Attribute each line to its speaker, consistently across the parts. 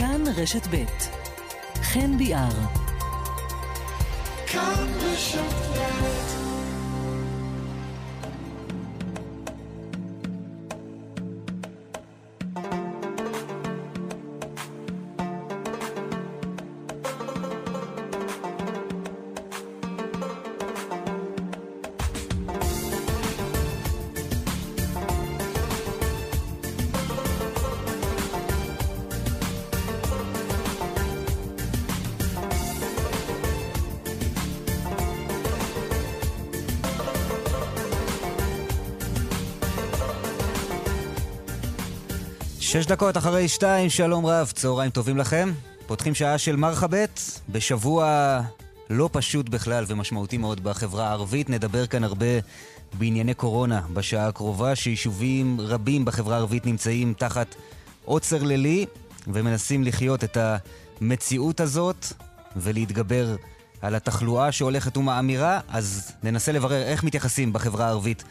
Speaker 1: כאן רשת ב' חן ביאר. כאן רשת ב'
Speaker 2: שש דקות אחרי שתיים, שלום רב, צהריים טובים לכם. פותחים שעה של מרחבת, בשבוע לא פשוט בכלל ומשמעותי מאוד בחברה הערבית. נדבר כאן הרבה בענייני קורונה בשעה הקרובה, שיישובים רבים בחברה הערבית נמצאים תחת עוצר לילי ומנסים לחיות את המציאות הזאת ולהתגבר על התחלואה שהולכת ומאמירה, אז ננסה לברר איך מתייחסים בחברה הערבית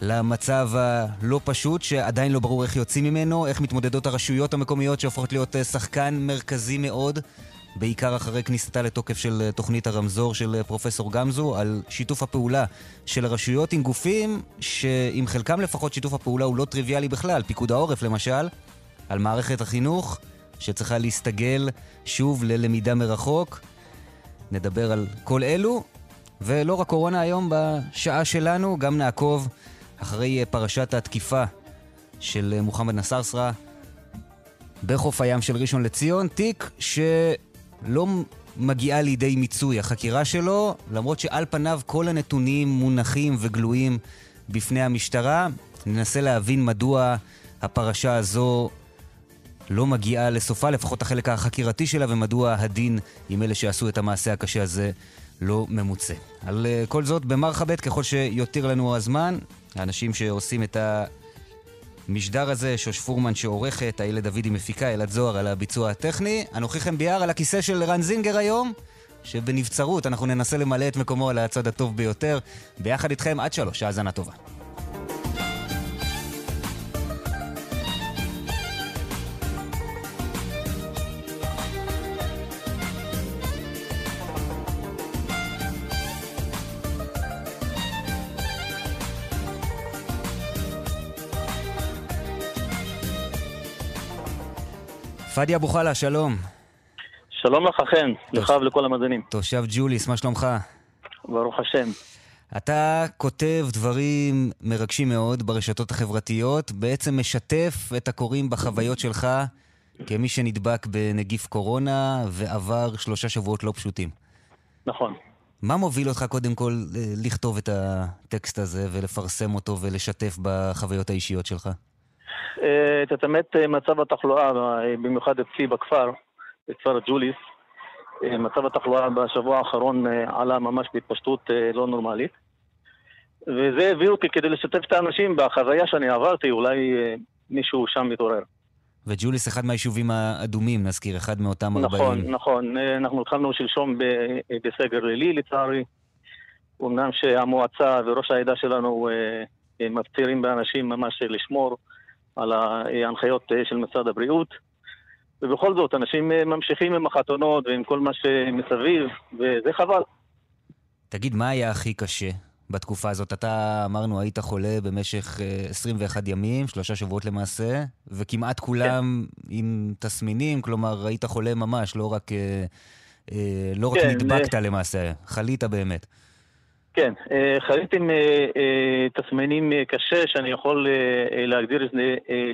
Speaker 2: למצב הלא פשוט, שעדיין לא ברור איך יוצאים ממנו, איך מתמודדות הרשויות המקומיות שהופכות להיות אה, שחקן מרכזי מאוד, בעיקר אחרי כניסתה לתוקף של אה, תוכנית הרמזור של אה, פרופסור גמזו, על שיתוף הפעולה של הרשויות עם גופים שעם חלקם לפחות שיתוף הפעולה הוא לא טריוויאלי בכלל, פיקוד העורף למשל, על מערכת החינוך שצריכה להסתגל שוב ללמידה מרחוק. נדבר על כל אלו, ולא רק קורונה היום בשעה שלנו, גם נעקוב אחרי אה, פרשת התקיפה של אה, מוחמד נסרסרה בחוף הים של ראשון לציון, תיק שלא מגיעה לידי מיצוי החקירה שלו, למרות שעל פניו כל הנתונים מונחים וגלויים בפני המשטרה. ננסה להבין מדוע הפרשה הזו לא מגיעה לסופה, לפחות החלק החקירתי שלה, ומדוע הדין עם אלה שעשו את המעשה הקשה הזה לא ממוצה. על אה, כל זאת, במרחבת, ככל שיותיר לנו הזמן, האנשים שעושים את המשדר הזה, שוש פורמן שעורכת, הילד דודי מפיקה, אלעד זוהר על הביצוע הטכני. אנוכי חן ביאר על הכיסא של רן זינגר היום, שבנבצרות אנחנו ננסה למלא את מקומו על הצד הטוב ביותר. ביחד איתכם עד שלוש, האזנה טובה. פאדי אבו חלה, שלום.
Speaker 3: שלום לך, חן, לך ולכל המאזינים.
Speaker 2: תושב ג'וליס, מה שלומך?
Speaker 3: ברוך השם.
Speaker 2: אתה כותב דברים מרגשים מאוד ברשתות החברתיות, בעצם משתף את הקוראים בחוויות שלך כמי שנדבק בנגיף קורונה ועבר שלושה שבועות לא פשוטים.
Speaker 3: נכון.
Speaker 2: מה מוביל אותך קודם כל לכתוב את הטקסט הזה ולפרסם אותו ולשתף בחוויות האישיות שלך?
Speaker 3: אה, את האמת, אה, מצב התחלואה, אה, במיוחד אצלי בכפר, בכפר ג'וליס, מצב התחלואה בשבוע האחרון עלה ממש בהתפשטות לא נורמלית. וזה הביא אותי כדי לשתף את האנשים בחוויה שאני עברתי, אולי מישהו שם מתעורר.
Speaker 2: וג'וליס אחד מהיישובים האדומים, נזכיר, אחד מאותם
Speaker 3: נכון, 40. נכון, נכון. אנחנו התחלנו שלשום בסגר לילי, לצערי. אמנם שהמועצה וראש העדה שלנו מפצירים באנשים ממש לשמור על ההנחיות אה, של משרד הבריאות. ובכל זאת, אנשים אה, ממשיכים עם החתונות ועם כל מה שמסביב, וזה חבל.
Speaker 2: תגיד, מה היה הכי קשה בתקופה הזאת? אתה, אמרנו, היית חולה במשך 21 אה, ימים, שלושה שבועות למעשה, וכמעט כולם כן. עם תסמינים, כלומר, היית חולה ממש, לא רק, לא רק כן, נדבקת למעשה, חלית באמת.
Speaker 3: כן, אה, חליתי עם אה, אה, תסמינים קשה שאני יכול להגדיר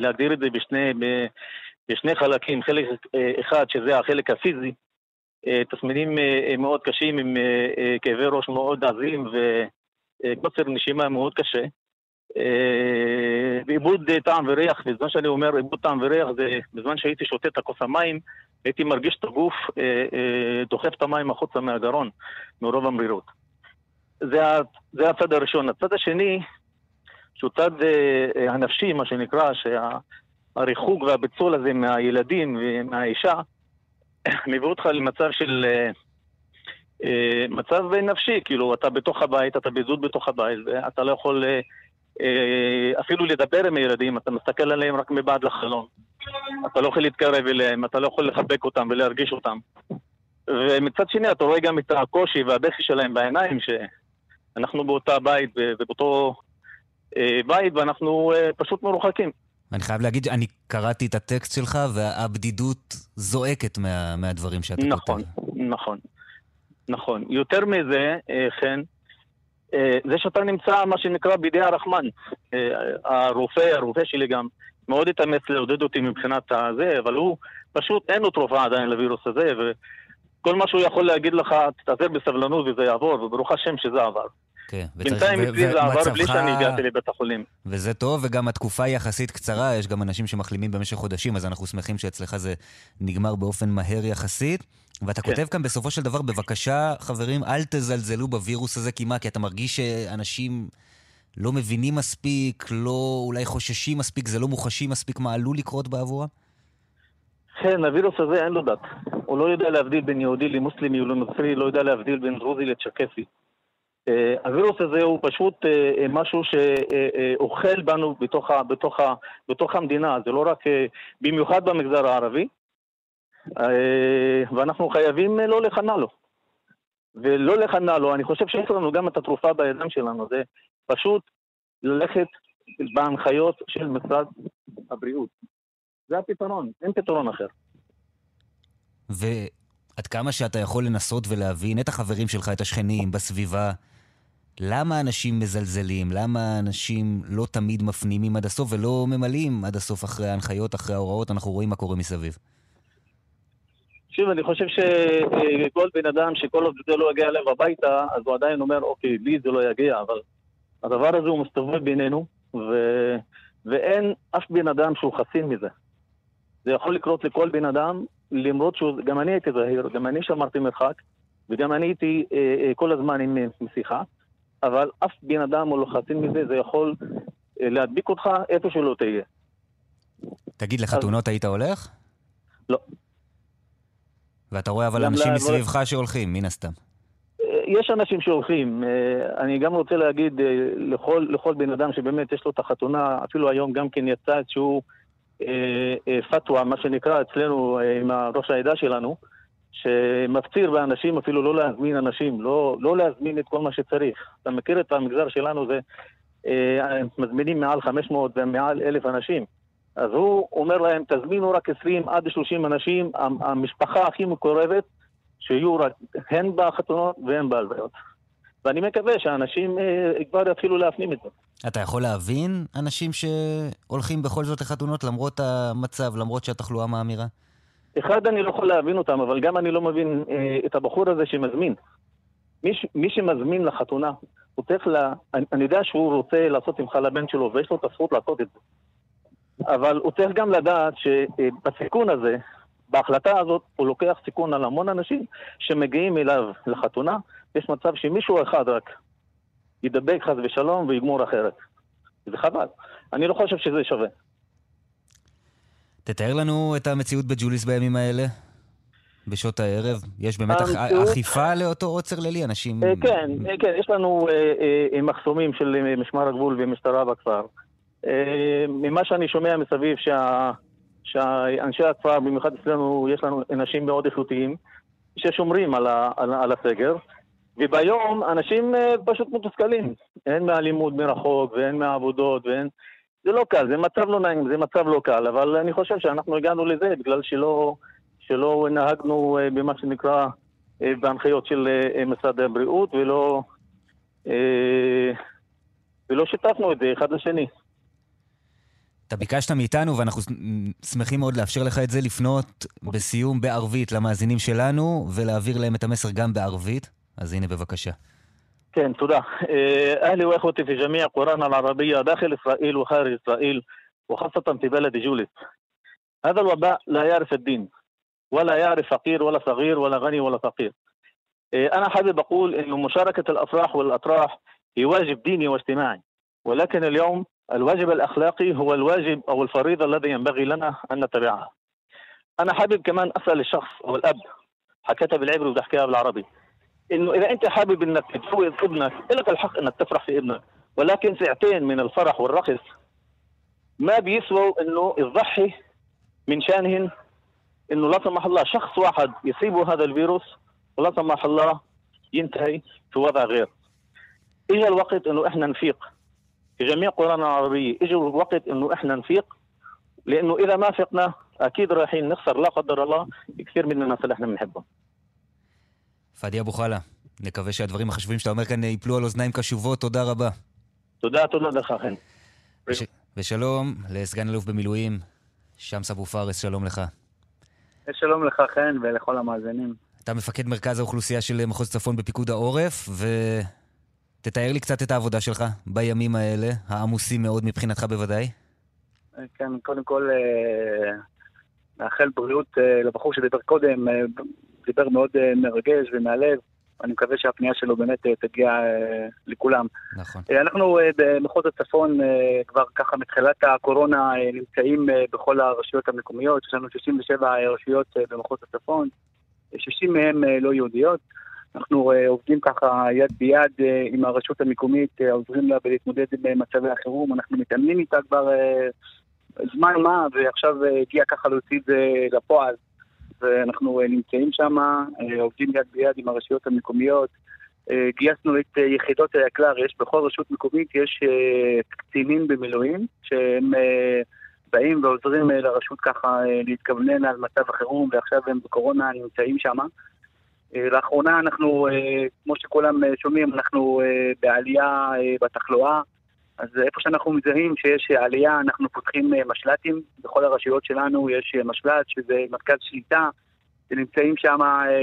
Speaker 3: להגדיר את זה בשני, בשני חלקים. חלק אחד שזה החלק הפיזי, תסמינים מאוד קשים עם כאבי ראש מאוד עזים וקוצר נשימה מאוד קשה. ועיבוד טעם וריח, בזמן שאני אומר עיבוד טעם וריח זה בזמן שהייתי שותה את הכוס המים, הייתי מרגיש את הגוף דוחף את המים החוצה מהגרון, מרוב המרירות. זה, זה הצד הראשון. הצד השני, שהוא צד אה, הנפשי, מה שנקרא, שהריחוק והביצול הזה מהילדים ומהאישה, מביא אותך למצב של... אה, אה, מצב נפשי, כאילו, אתה בתוך הבית, אתה בידוד בתוך הבית, ואתה לא יכול אה, אה, אפילו לדבר עם הילדים, אתה מסתכל עליהם רק מבעד לחלון. אתה לא יכול להתקרב אליהם, אתה לא יכול לחבק אותם ולהרגיש אותם. ומצד שני, אתה רואה גם את הקושי והבכי שלהם בעיניים, שאנחנו באותה בית ובאותו אה, בית, ואנחנו אה, פשוט מרוחקים.
Speaker 2: אני חייב להגיד, אני קראתי את הטקסט שלך, והבדידות זועקת מה, מהדברים שאתה
Speaker 3: נכון, כותב. נכון, נכון. נכון. יותר מזה, חן, אה, זה שאתה נמצא, מה שנקרא, בידי הרחמן. הרופא, הרופא שלי גם, מאוד התאמץ לעודד אותי מבחינת הזה, אבל הוא, פשוט אין לו תרופה עדיין לווירוס הזה, וכל מה שהוא יכול להגיד לך, תתעזר בסבלנות וזה יעבור, וברוך השם שזה עבר.
Speaker 2: כן,
Speaker 3: בינתיים אצלי זה עבר בלי שאני הגעתי לבית החולים.
Speaker 2: וזה טוב, וגם התקופה היא יחסית קצרה, יש גם אנשים שמחלימים במשך חודשים, אז אנחנו שמחים שאצלך זה נגמר באופן מהר יחסית. ואתה כן. כותב כאן בסופו של דבר, בבקשה, חברים, אל תזלזלו בווירוס הזה, כי מה? כי אתה מרגיש שאנשים לא מבינים מספיק, לא אולי חוששים מספיק, זה לא מוחשי מספיק מה עלול לקרות בעבורה?
Speaker 3: כן, הווירוס הזה אין לו דת. הוא לא יודע להבדיל בין יהודי למוסלמי ולנוצרי, לא יודע להבדיל בין דרוזי לצ'רקסי. אה, הווירוס הזה הוא פשוט אה, אה, משהו שאוכל בנו בתוך, בתוך, בתוך המדינה, זה לא רק, במיוחד במגזר הערבי, ואנחנו חייבים לא לכנע לו. ולא לכנע לו, אני חושב שיש לנו גם את התרופה בידיים שלנו, זה פשוט ללכת בהנחיות של משרד הבריאות. זה הפתרון, אין פתרון אחר.
Speaker 2: ועד כמה שאתה יכול לנסות ולהבין את החברים שלך, את השכנים, בסביבה, למה אנשים מזלזלים? למה אנשים לא תמיד מפנימים עד הסוף ולא ממלאים עד הסוף אחרי ההנחיות, אחרי ההוראות? אנחנו רואים מה קורה מסביב.
Speaker 3: שוב, אני חושב שכל בן אדם שכל עוד זה לא יגיע אליו הביתה, אז הוא עדיין אומר, אוקיי, לי זה לא יגיע, אבל הדבר הזה הוא מסתובב בינינו, ו... ואין אף בן אדם שהוא חסין מזה. זה יכול לקרות לכל בן אדם, למרות שהוא, גם אני הייתי זהיר, גם אני שמרתי מרחק, וגם אני הייתי אה, אה, כל הזמן עם מסיכה. אבל אף בן אדם הוא לא חסין מזה, זה יכול אה, להדביק אותך איפה שלא תהיה.
Speaker 2: תגיד, לחתונות אז... היית הולך?
Speaker 3: לא.
Speaker 2: ואתה רואה אבל אנשים מסביבך שהולכים, מן הסתם.
Speaker 3: אה, יש אנשים שהולכים. אה, אני גם רוצה להגיד לכל, לכל בן אדם שבאמת יש לו את החתונה, אפילו היום גם כן יצא איזשהו פתווה, מה שנקרא אצלנו עם ראש העדה שלנו, שמפציר באנשים אפילו לא להזמין אנשים, לא, לא להזמין את כל מה שצריך. אתה מכיר את המגזר שלנו, זה אה, מזמינים מעל 500 ומעל 1,000 אנשים. אז הוא אומר להם, תזמינו רק 20 עד 30 אנשים, המשפחה הכי מקורבת, שיהיו רק הן בחתונות והן בהלוויות. ואני מקווה שאנשים אה, כבר יתחילו להפנים את זה.
Speaker 2: אתה יכול להבין אנשים שהולכים בכל זאת לחתונות למרות המצב, למרות שהתחלואה מאמירה?
Speaker 3: אחד, אני לא יכול להבין אותם, אבל גם אני לא מבין אה, את הבחור הזה שמזמין. מי, מי שמזמין לחתונה, הוא צריך ל... אני, אני יודע שהוא רוצה לעשות שמחה לבן שלו, ויש לו את הזכות לעשות את זה. אבל הוא צריך גם לדעת שבסיכון הזה, בהחלטה הזאת, הוא לוקח סיכון על המון אנשים שמגיעים אליו לחתונה. יש מצב שמישהו אחד רק ידבק חס ושלום ויגמור אחרת. זה חבל. אני לא חושב שזה שווה.
Speaker 2: תתאר לנו את המציאות בג'וליס בימים האלה. בשעות הערב? יש באמת המציאות... אכיפה לאותו עוצר לילי? אנשים...
Speaker 3: אה, כן, אה, כן, יש לנו אה, מחסומים של משמר הגבול ומשטרה בכפר. ממה שאני שומע מסביב, שה... שאנשי הכפר, במיוחד אצלנו, יש לנו אנשים מאוד איכותיים, ששומרים על, ה... על, על הסגר. וביום אנשים פשוט מתוסכלים, הן מהלימוד מרחוק והן מהעבודות והן זה לא קל, זה מצב לא נעים, זה מצב לא קל, אבל אני חושב שאנחנו הגענו לזה בגלל שלא, שלא נהגנו אה, במה שנקרא אה, בהנחיות של אה, משרד הבריאות ולא, ולא שיתפנו את זה אחד לשני.
Speaker 2: אתה ביקשת מאיתנו, ואנחנו שמחים מאוד לאפשר לך את זה, לפנות בסיום בערבית למאזינים שלנו, ולהעביר להם את המסר גם בערבית. אז הנה, בבקשה.
Speaker 3: كان تدع أهلي وإخوتي في جميع قرانا العربية داخل إسرائيل وخارج إسرائيل وخاصة في بلد جولس هذا الوباء لا يعرف الدين ولا يعرف فقير ولا صغير ولا غني ولا فقير. أنا حابب أقول أن مشاركة الأفراح والأطراح هي واجب ديني واجتماعي ولكن اليوم الواجب الأخلاقي هو الواجب أو الفريضة الذي ينبغي لنا أن نتبعها. أنا حابب كمان أسأل الشخص أو الأب حكيتها بالعبري وبحكيها بالعربي إنه إذا أنت حابب إنك تجوز ابنك لك الحق إنك تفرح في ابنك. ولكن ساعتين من الفرح والرقص ما بيسووا إنه تضحي من شانهن إنه لا سمح الله شخص واحد يصيبه هذا الفيروس ولا سمح الله ينتهي في وضع غير. اجى الوقت إنه إحنا نفيق. في جميع قرانا العربيه اجى الوقت إنه إحنا نفيق. لأنه إذا ما فقنا أكيد رايحين نخسر لا قدر الله كثير من الناس اللي إحنا بنحبهم
Speaker 2: פאדי אבו חלה, נקווה שהדברים החשובים שאתה אומר כאן ייפלו על אוזניים קשובות, תודה רבה.
Speaker 3: תודה, תודה לך, חן.
Speaker 2: וש... ושלום לסגן אלוף במילואים, שמס אבו פארס, שלום לך.
Speaker 4: שלום לך, חן, ולכל המאזינים.
Speaker 2: אתה מפקד מרכז האוכלוסייה של מחוז צפון בפיקוד העורף, ותתאר לי קצת את העבודה שלך בימים האלה, העמוסים מאוד מבחינתך בוודאי.
Speaker 4: כן, קודם כל, אה, מאחל בריאות אה, לבחור שדיבר קודם, אה, דיבר מאוד מרגש ומהלב. אני מקווה שהפנייה שלו באמת תגיע לכולם.
Speaker 2: נכון.
Speaker 4: אנחנו במחוז הצפון כבר ככה מתחילת הקורונה נמצאים בכל הרשויות המקומיות, יש לנו 67 רשויות במחוז הצפון, 60 מהן לא יהודיות. אנחנו עובדים ככה יד ביד עם הרשות המקומית, עוזרים לה להתמודד עם מצבי החירום, אנחנו מתאמנים איתה כבר זמן מה, ועכשיו הגיע ככה להוציא את זה לפועל. ואנחנו נמצאים שם, עובדים יד ביד עם הרשויות המקומיות. גייסנו את יחידות היקל"ר, יש בכל רשות מקומית, יש קצינים במילואים, שהם באים ועוזרים לרשות ככה להתכוונן על מצב החירום, ועכשיו הם בקורונה נמצאים שם. לאחרונה אנחנו, כמו שכולם שומעים, אנחנו בעלייה בתחלואה. אז איפה שאנחנו מזהים שיש עלייה, אנחנו פותחים משל"טים. בכל הרשויות שלנו יש משל"ט, שזה מרכז שליטה, שנמצאים שם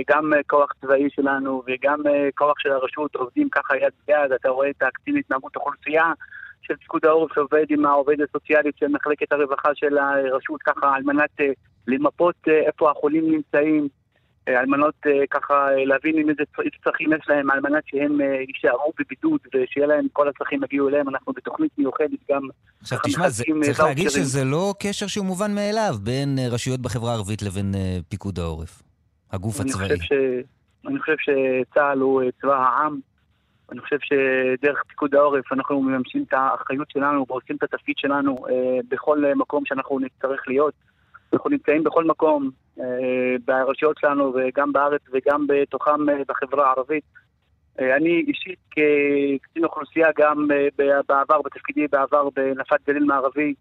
Speaker 4: גם כוח צבאי שלנו וגם כוח של הרשות, עובדים ככה יד ביד. אתה רואה את הקצין התנהגות אוכלוסייה של פיקוד העורף שעובד עם העובדת הסוציאלית של מחלקת הרווחה של הרשות, ככה על מנת למפות איפה החולים נמצאים. על מנת ככה להבין עם איזה צרכים יש להם, על מנת שהם יישארו בבידוד ושיהיה להם, כל הצרכים יגיעו אליהם, אנחנו בתוכנית מיוחדת גם...
Speaker 2: עכשיו תשמע, זה, צריך להגיד שזה לא קשר שהוא מובן מאליו בין רשויות בחברה הערבית לבין פיקוד העורף, הגוף
Speaker 4: אני
Speaker 2: הצבאי.
Speaker 4: חושב ש... אני חושב שצה"ל הוא צבא העם, אני חושב שדרך פיקוד העורף אנחנו מממשים את האחריות שלנו ועושים את התפקיד שלנו בכל מקום שאנחנו נצטרך להיות. אנחנו נמצאים בכל מקום, ברשויות שלנו וגם בארץ וגם בתוכם בחברה הערבית. אני אישית כקצין אוכלוסייה גם בעבר, בתפקידי בעבר בנפת גליל מערבי,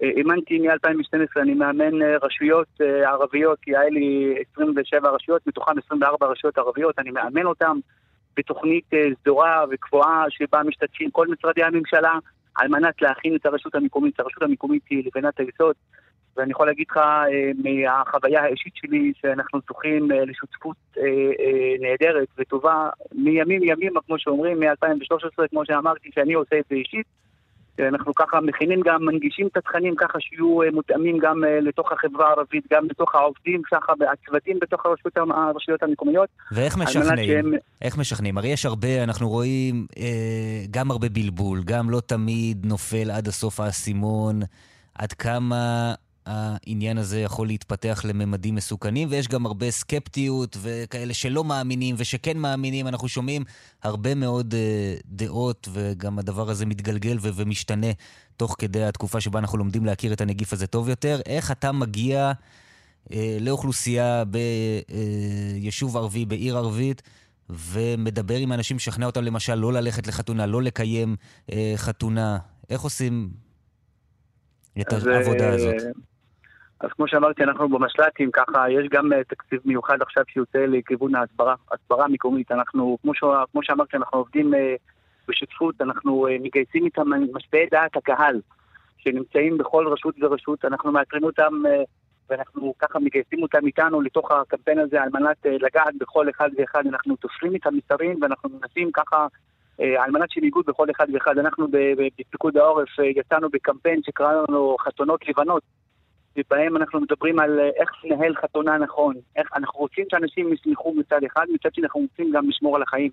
Speaker 4: אימנתי מ-2012, אני מאמן רשויות ערביות, כי היה לי 27 רשויות, מתוכן 24 רשויות ערביות, אני מאמן אותן בתוכנית סדורה וקבועה שבה משתתפים כל משרדי הממשלה על מנת להכין את הרשות המקומית. הרשות המקומית היא לבנת היסוד. ואני יכול להגיד לך מהחוויה האישית שלי שאנחנו זוכים לשותפות נהדרת וטובה מימים ימים, כמו שאומרים, מ-2013, כמו שאמרתי, שאני עושה את זה אישית. אנחנו ככה מכינים גם, מנגישים את התכנים ככה שיהיו מותאמים גם לתוך החברה הערבית, גם לתוך העובדים, ככה, הצוותים בתוך הרשויות, הרשויות המקומיות.
Speaker 2: ואיך משכנעים? שהם... איך משכנעים? הרי יש הרבה, אנחנו רואים אה, גם הרבה בלבול, גם לא תמיד נופל עד הסוף האסימון, עד כמה... העניין הזה יכול להתפתח לממדים מסוכנים, ויש גם הרבה סקפטיות וכאלה שלא מאמינים ושכן מאמינים. אנחנו שומעים הרבה מאוד uh, דעות, וגם הדבר הזה מתגלגל ו- ומשתנה תוך כדי התקופה שבה אנחנו לומדים להכיר את הנגיף הזה טוב יותר. איך אתה מגיע uh, לאוכלוסייה ביישוב uh, ערבי, בעיר ערבית, ומדבר עם אנשים, משכנע אותם למשל לא ללכת לחתונה, לא לקיים uh, חתונה? איך עושים את העבודה הזאת?
Speaker 4: אז כמו שאמרתי, אנחנו במשל"טים, ככה, יש גם תקציב מיוחד עכשיו שיוצא לכיוון ההסברה, הסברה מקומית. אנחנו, כמו, ש... כמו שאמרתי, אנחנו עובדים בשותפות, אנחנו מגייסים איתם משפיעי דעת הקהל, שנמצאים בכל רשות ורשות, אנחנו מאתרים אותם ואנחנו ככה מגייסים אותם איתנו לתוך הקמפיין הזה על מנת לגעת בכל אחד ואחד. אנחנו תופרים את המסרים ואנחנו מנסים ככה על מנת ייגעו בכל אחד ואחד. אנחנו בפיקוד העורף יצאנו בקמפיין שקראנו לנו חתונות לבנות. ובהם אנחנו מדברים על איך לנהל חתונה נכון, איך אנחנו רוצים שאנשים יסמכו מצד אחד, מצד שני אנחנו רוצים גם לשמור על החיים.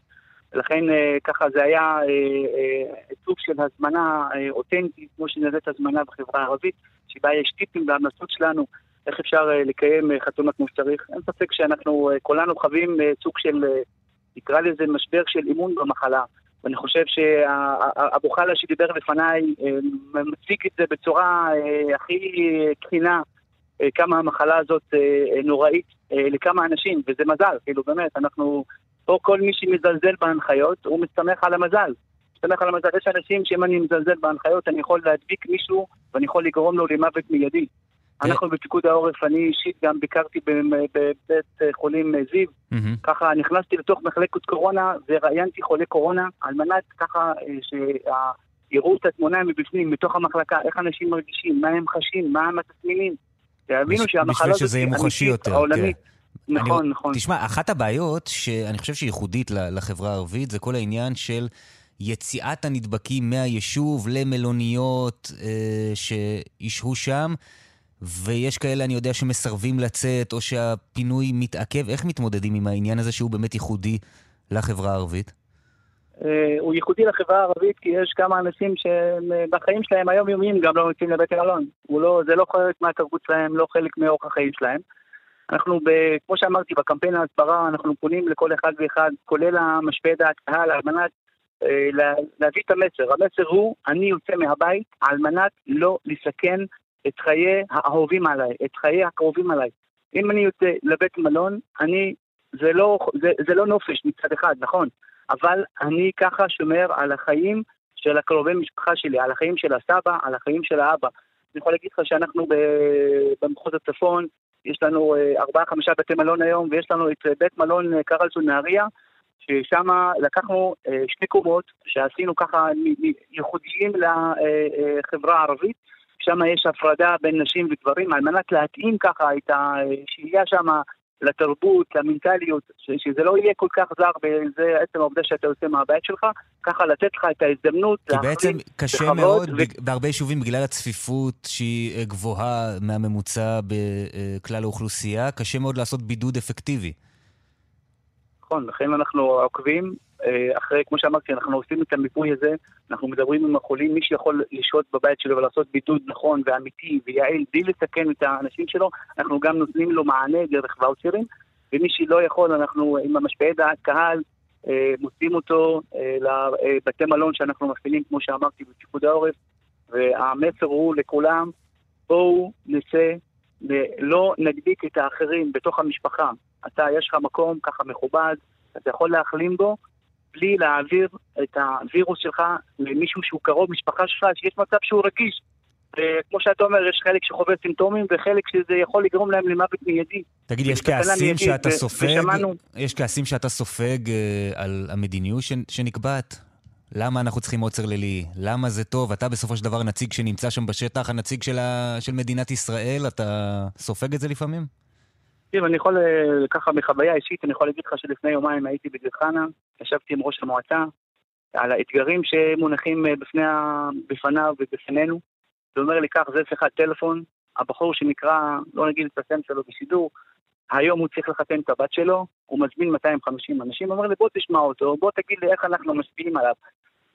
Speaker 4: ולכן ככה זה היה סוג של הזמנה אותנטית, כמו שנראית הזמנה בחברה הערבית, שבה יש טיפים והמלצות שלנו איך אפשר לקיים חתונה כמו שצריך. אין ספק שאנחנו כולנו חווים סוג של, נקרא לזה משבר של אימון במחלה. ואני חושב שאבו חלה שדיבר לפניי מציג את זה בצורה הכי תחינה, אה, כמה המחלה הזאת אה, נוראית לכמה אנשים, וזה מזל, כאילו באמת, אנחנו, פה כל מי שמזלזל בהנחיות, הוא מסתמך על המזל. מסתמך על המזל, יש אנשים שאם אני מזלזל בהנחיות, אני יכול להדביק מישהו ואני יכול לגרום לו למוות מיידי. אנחנו בפיקוד העורף, אני אישית גם ביקרתי בבית חולים זיו, ככה נכנסתי לתוך מחלקת קורונה וראיינתי חולי קורונה על מנת ככה שיראו את התמונה מבפנים, מתוך המחלקה, איך אנשים מרגישים, מה הם חשים, מה הם התסמינים.
Speaker 2: תאמינו שהמחלה הזאת היא אמיתית,
Speaker 4: העולמית. כן. נכון,
Speaker 2: אני,
Speaker 4: נכון.
Speaker 2: תשמע, אחת הבעיות שאני חושב שהיא ייחודית לחברה הערבית זה כל העניין של יציאת הנדבקים מהיישוב למלוניות אה, שישהו שם. ויש כאלה, אני יודע, שמסרבים לצאת, או שהפינוי מתעכב. איך מתמודדים עם העניין הזה שהוא באמת ייחודי לחברה הערבית?
Speaker 4: אה, הוא ייחודי לחברה הערבית כי יש כמה אנשים שבחיים שלהם היומיומיים גם לא יוצאים לבית המלון. לא, זה לא חלק מהתרבות שלהם, לא חלק מאורח החיים שלהם. אנחנו, ב, כמו שאמרתי, בקמפיין ההסברה אנחנו פונים לכל אחד ואחד, כולל המשפיעי דעת קהל, על מנת אה, להביא את המסר. המסר הוא, אני יוצא מהבית על מנת לא לסכן את חיי האהובים עליי, את חיי הקרובים עליי. אם אני יוצא לבית מלון, אני, זה לא, זה, זה לא נופש מצד אחד, נכון, אבל אני ככה שומר על החיים של הקרובי משפחה שלי, על החיים של הסבא, על החיים של האבא. אני יכול להגיד לך שאנחנו במחוז הצפון, יש לנו אה, ארבעה-חמישה בתי מלון היום, ויש לנו את בית מלון אה, קרלסון נהריה, ששם לקחנו אה, שני קומות שעשינו ככה ייחודיים לחברה הערבית. שם יש הפרדה בין נשים וגברים, על מנת להתאים ככה את השהייה שם לתרבות, למנטליות, שזה לא יהיה כל כך זר, וזה עצם העובדה שאתה יוצא מהבית שלך, ככה לתת לך את ההזדמנות
Speaker 2: כי בעצם קשה מאוד, ו... בהרבה יישובים, בגלל הצפיפות שהיא גבוהה מהממוצע בכלל האוכלוסייה, קשה מאוד לעשות בידוד אפקטיבי.
Speaker 4: נכון, לכן אנחנו עוקבים אה, אחרי, כמו שאמרתי, אנחנו עושים את המיפוי הזה, אנחנו מדברים עם החולים, מי שיכול לשהות בבית שלו ולעשות בידוד נכון ואמיתי ויעיל, בלי לסכן את האנשים שלו, אנחנו גם נותנים לו מענה דרך ואוצ'רים, ומי שלא יכול, אנחנו עם המשפיעי דעת קהל, אה, מוצאים אותו אה, לבתי מלון שאנחנו מפעילים, כמו שאמרתי, בפיקוד העורף, והמסר הוא לכולם, בואו נצא, לא נדביק את האחרים בתוך המשפחה. אתה, יש לך מקום ככה מכובד, אתה יכול להחלים בו, בלי להעביר את הווירוס שלך למישהו שהוא קרוב משפחה שלך, שיש מצב שהוא רגיש. וכמו שאתה אומר, יש חלק שחווה סימפטומים וחלק שזה יכול לגרום להם למוות מיידי.
Speaker 2: תגיד, יש כעסים שאתה סופג, ושמענו... יש כעסים שאתה סופג אה, על המדיניות שנקבעת? למה אנחנו צריכים עוצר לילי? למה זה טוב? אתה בסופו של דבר נציג שנמצא שם בשטח, הנציג של, ה... של מדינת ישראל, אתה סופג את זה לפעמים?
Speaker 4: תראה, אני יכול, אה, ככה מחוויה אישית, אני יכול להגיד לך שלפני יומיים הייתי בדיר חנה, ישבתי עם ראש המועצה על האתגרים שמונחים אה, בפני, בפניו ובפנינו, ואומר לי, קח, זה אצלך טלפון, הבחור שנקרא, לא נגיד את השם שלו בשידור, היום הוא צריך לחתן את הבת שלו, הוא מזמין 250 אנשים, אומר לי, בוא תשמע אותו, בוא תגיד לי איך אנחנו משפיעים עליו.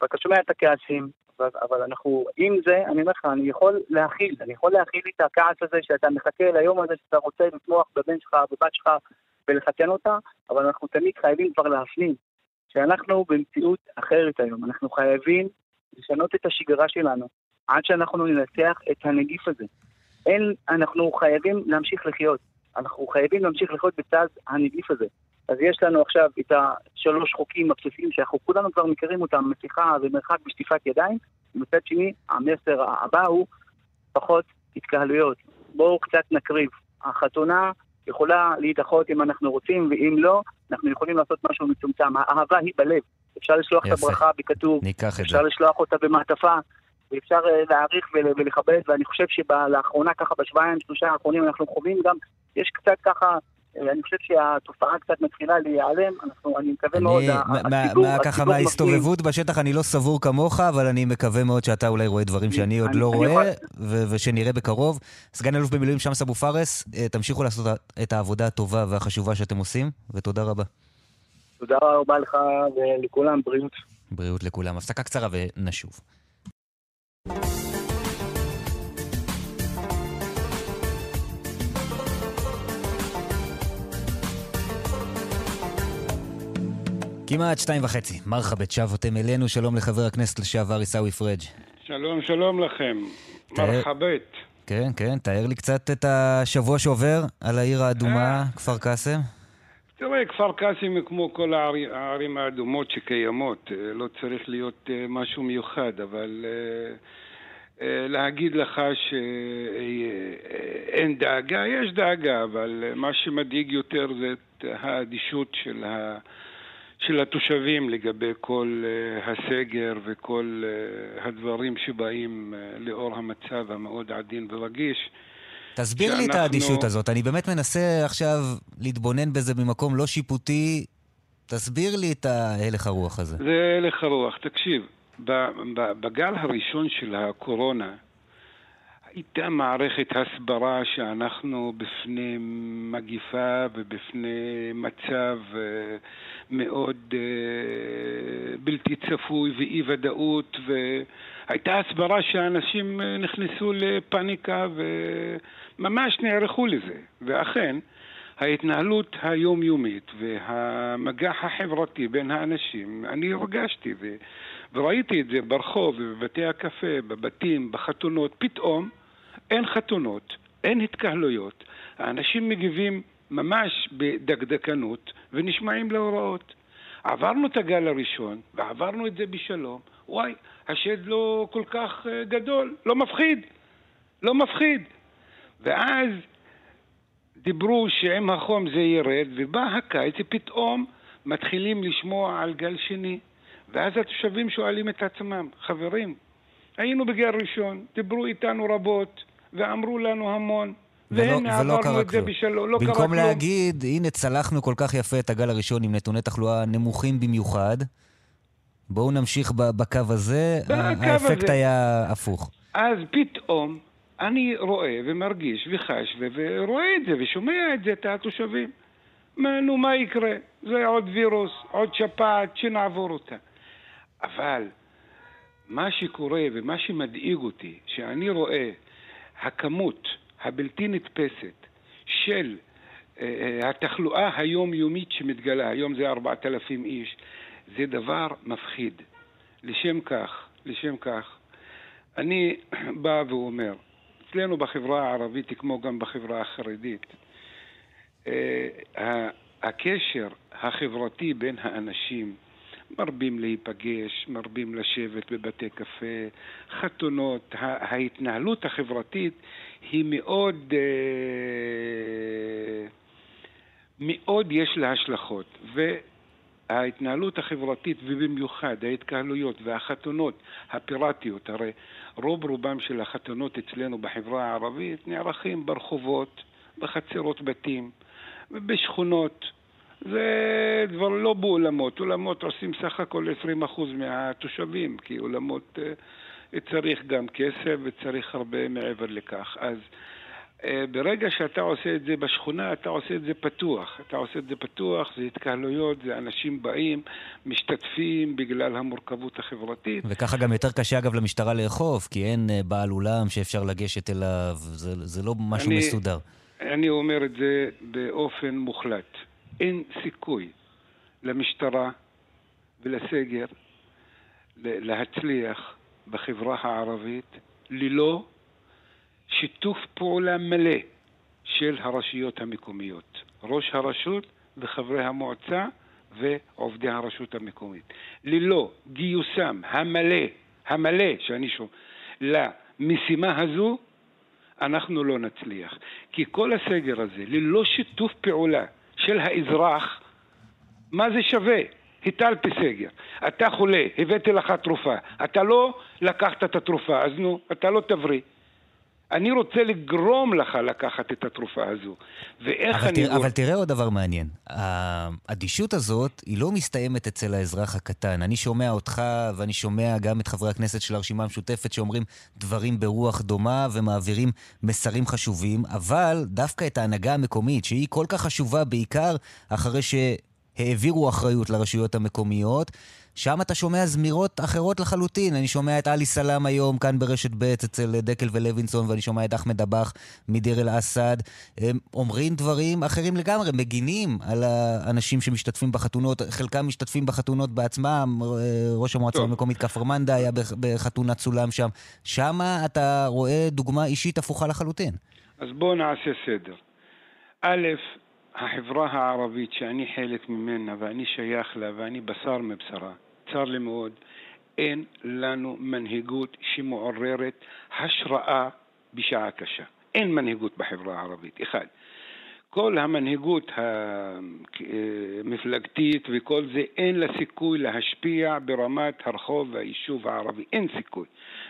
Speaker 4: ואתה שומע את הכעסים, אבל אנחנו, עם זה, אני אומר לך, אני יכול להכיל, אני יכול להכיל את הכעס הזה שאתה מחכה ליום הזה שאתה רוצה לתמוך בבן שלך, בבת שלך, ולחתן אותה, אבל אנחנו תמיד חייבים כבר להפנים שאנחנו במציאות אחרת היום. אנחנו חייבים לשנות את השגרה שלנו עד שאנחנו ננצח את הנגיף הזה. אין, אנחנו חייבים להמשיך לחיות. אנחנו חייבים להמשיך לחיות בצד הנגיף הזה. אז יש לנו עכשיו את השלוש חוקים הבסיסיים שאנחנו כולנו כבר מכירים אותם, מסיכה ומרחק בשטיפת ידיים, ומצד שני, המסר הבא הוא פחות התקהלויות. בואו קצת נקריב. החתונה יכולה להידחות אם אנחנו רוצים, ואם לא, אנחנו יכולים לעשות משהו מצומצם. האהבה היא בלב. אפשר לשלוח יפה. את הברכה בכתוב, אפשר לשלוח אותה במעטפה, ואפשר אה, להעריך ולכבד, ואני חושב שלאחרונה, ככה בשבועיים, שלושה האחרונים, אנחנו חווים גם, יש קצת ככה אני חושב שהתופעה קצת מתחילה להיעלם, אנחנו, אני מקווה אני, מאוד,
Speaker 2: מה, הציבור, מה, ככה מההסתובבות בשטח אני לא סבור כמוך, אבל אני מקווה מאוד שאתה אולי רואה דברים שאני עוד לא רואה, ו- ושנראה בקרוב. סגן אלוף במילואים שמס אבו פארס, אה, תמשיכו לעשות את העבודה הטובה והחשובה שאתם עושים, ותודה רבה.
Speaker 4: תודה רבה לך ולכולם, בריאות.
Speaker 2: בריאות לכולם. הפסקה קצרה ונשוב. כמעט שתיים וחצי. מרחבת, שבתם אלינו, שלום לחבר הכנסת לשעבר עיסאווי פריג'.
Speaker 5: שלום, שלום לכם. מרחבת.
Speaker 2: כן, כן, תאר לי קצת את השבוע שעובר על העיר האדומה,
Speaker 5: אה.
Speaker 2: כפר קאסם.
Speaker 5: תראה, כפר קאסם כמו כל הערי- הערים האדומות שקיימות, אה, לא צריך להיות אה, משהו מיוחד, אבל אה, להגיד לך שאין דאגה, יש דאגה, אבל מה שמדאיג יותר זה את האדישות של, ה... של התושבים לגבי כל הסגר וכל הדברים שבאים לאור המצב המאוד עדין ורגיש.
Speaker 2: תסביר לי את
Speaker 5: שאנחנו-
Speaker 2: האדישות הזאת. אני באמת מנסה עכשיו להתבונן בזה ממקום לא שיפוטי. תסביר לי את ההלך הרוח הזה.
Speaker 5: זה הלך הרוח. תקשיב, בגל הראשון של הקורונה הייתה מערכת הסברה שאנחנו בפני מגיפה ובפני מצב אה, מאוד אה, בלתי צפוי ואי-ודאות והייתה הסברה שאנשים אה, נכנסו לפאניקה וממש נערכו לזה. ואכן, ההתנהלות היומיומית והמגע החברתי בין האנשים, אני הרגשתי ו... וראיתי את זה ברחוב ובבתי הקפה, בבתים, בחתונות, פתאום אין חתונות, אין התקהלויות, האנשים מגיבים ממש בדקדקנות ונשמעים להוראות. עברנו את הגל הראשון ועברנו את זה בשלום, וואי, השד לא כל כך אה, גדול, לא מפחיד, לא מפחיד. ואז דיברו שעם החום זה ירד, ובא הקיץ ופתאום מתחילים לשמוע על גל שני. ואז התושבים שואלים את עצמם, חברים, היינו בגל ראשון, דיברו איתנו רבות, ואמרו לנו המון,
Speaker 2: ולא,
Speaker 5: והנה
Speaker 2: ולא קרה כלום.
Speaker 5: בשלום, לא קרה
Speaker 2: במקום
Speaker 5: כלום.
Speaker 2: להגיד, הנה צלחנו כל כך יפה את הגל הראשון עם נתוני תחלואה נמוכים במיוחד, בואו נמשיך בקו הזה,
Speaker 5: בקו
Speaker 2: האפקט
Speaker 5: הזה.
Speaker 2: היה הפוך.
Speaker 5: אז פתאום אני רואה ומרגיש וחש ורואה את זה ושומע את זה, את התושבים. מה, נו, מה יקרה? זה עוד וירוס, עוד שפעת, שנעבור אותה. אבל מה שקורה ומה שמדאיג אותי, שאני רואה הכמות הבלתי נתפסת של אה, התחלואה היומיומית שמתגלה, היום זה 4,000 איש, זה דבר מפחיד. לשם כך, לשם כך, אני בא ואומר, אצלנו בחברה הערבית, כמו גם בחברה החרדית, אה, הקשר החברתי בין האנשים, מרבים להיפגש, מרבים לשבת בבתי קפה, חתונות, ההתנהלות החברתית היא מאוד, אה, מאוד יש לה השלכות. וההתנהלות החברתית, ובמיוחד ההתקהלויות והחתונות הפיראטיות, הרי רוב רובם של החתונות אצלנו בחברה הערבית נערכים ברחובות, בחצרות בתים, בשכונות. זה כבר לא באולמות, אולמות עושים סך הכל 20% מהתושבים, כי אולמות אה, צריך גם כסף וצריך הרבה מעבר לכך. אז ברגע שאתה עושה את זה בשכונה, אתה עושה את זה פתוח. אתה עושה את זה פתוח, זה התקהלויות, זה אנשים באים, משתתפים בגלל המורכבות החברתית.
Speaker 2: וככה גם יותר קשה אגב למשטרה לאכוף, כי אין אה, בעל אולם שאפשר לגשת אליו, זה, זה לא משהו
Speaker 5: אני-
Speaker 2: מסודר.
Speaker 5: אני אומר את זה באופן מוחלט. אין סיכוי למשטרה ולסגר להצליח בחברה הערבית ללא שיתוף פעולה מלא של הרשויות המקומיות. ראש הרשות וחברי המועצה ועובדי הרשות המקומית. ללא גיוסם המלא, המלא, שאני שומע, למשימה הזו, אנחנו לא נצליח. כי כל הסגר הזה, ללא שיתוף פעולה של האזרח, מה זה שווה? הטלתי סגר. אתה חולה, הבאתי לך תרופה. אתה לא לקחת את התרופה, אז נו, אתה לא תבריא. אני רוצה לגרום לך לקחת את התרופה הזו. ואיך
Speaker 2: אבל,
Speaker 5: אני...
Speaker 2: תראה, אבל תראה עוד דבר מעניין. האדישות הזאת היא לא מסתיימת אצל האזרח הקטן. אני שומע אותך ואני שומע גם את חברי הכנסת של הרשימה המשותפת שאומרים דברים ברוח דומה ומעבירים מסרים חשובים, אבל דווקא את ההנהגה המקומית, שהיא כל כך חשובה בעיקר אחרי שהעבירו אחריות לרשויות המקומיות, שם אתה שומע זמירות אחרות לחלוטין. אני שומע את עלי סלאם היום כאן ברשת ב' אצל דקל ולוינסון, ואני שומע את אחמד דבח מדיר אל-אסד. הם אומרים דברים אחרים לגמרי, מגינים על האנשים שמשתתפים בחתונות. חלקם משתתפים בחתונות בעצמם. ראש המועצה טוב. המקומית כפר מנדה היה בחתונת סולם שם. שם אתה רואה דוגמה אישית הפוכה לחלוטין.
Speaker 5: אז בואו נעשה סדר. א', החברה הערבית שאני חלק ממנה ואני שייך לה ואני בשר מבשרה, צר לי מאוד, אין לנו מנהיגות שמעוררת השראה בשעה קשה. אין מנהיגות בחברה הערבית, אחד. כל המנהיגות המפלגתית וכל זה, אין לה סיכוי להשפיע ברמת הרחוב והיישוב הערבי, אין סיכוי.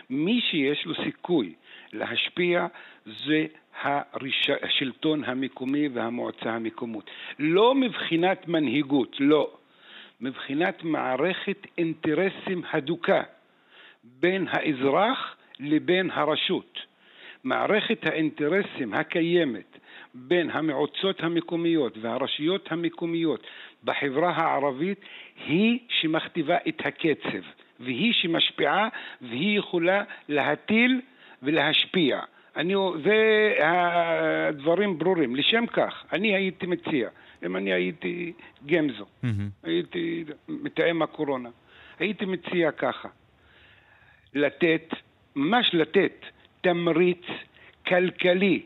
Speaker 5: מי שיש לו סיכוי להשפיע זה הריש... השלטון המקומי והמועצה המקומית. לא מבחינת מנהיגות, לא. מבחינת מערכת אינטרסים הדוקה בין האזרח לבין הרשות. מערכת האינטרסים הקיימת בין המועצות המקומיות והרשויות המקומיות בחברה הערבית היא שמכתיבה את הקצב והיא שמשפיעה והיא יכולה להטיל ולהשפיע. אני, זה הדברים ברורים. לשם כך, אני הייתי מציע, אם אני הייתי גמזו, mm-hmm. הייתי מתאם הקורונה, הייתי מציע ככה, לתת, ממש לתת תמריץ כלכלי,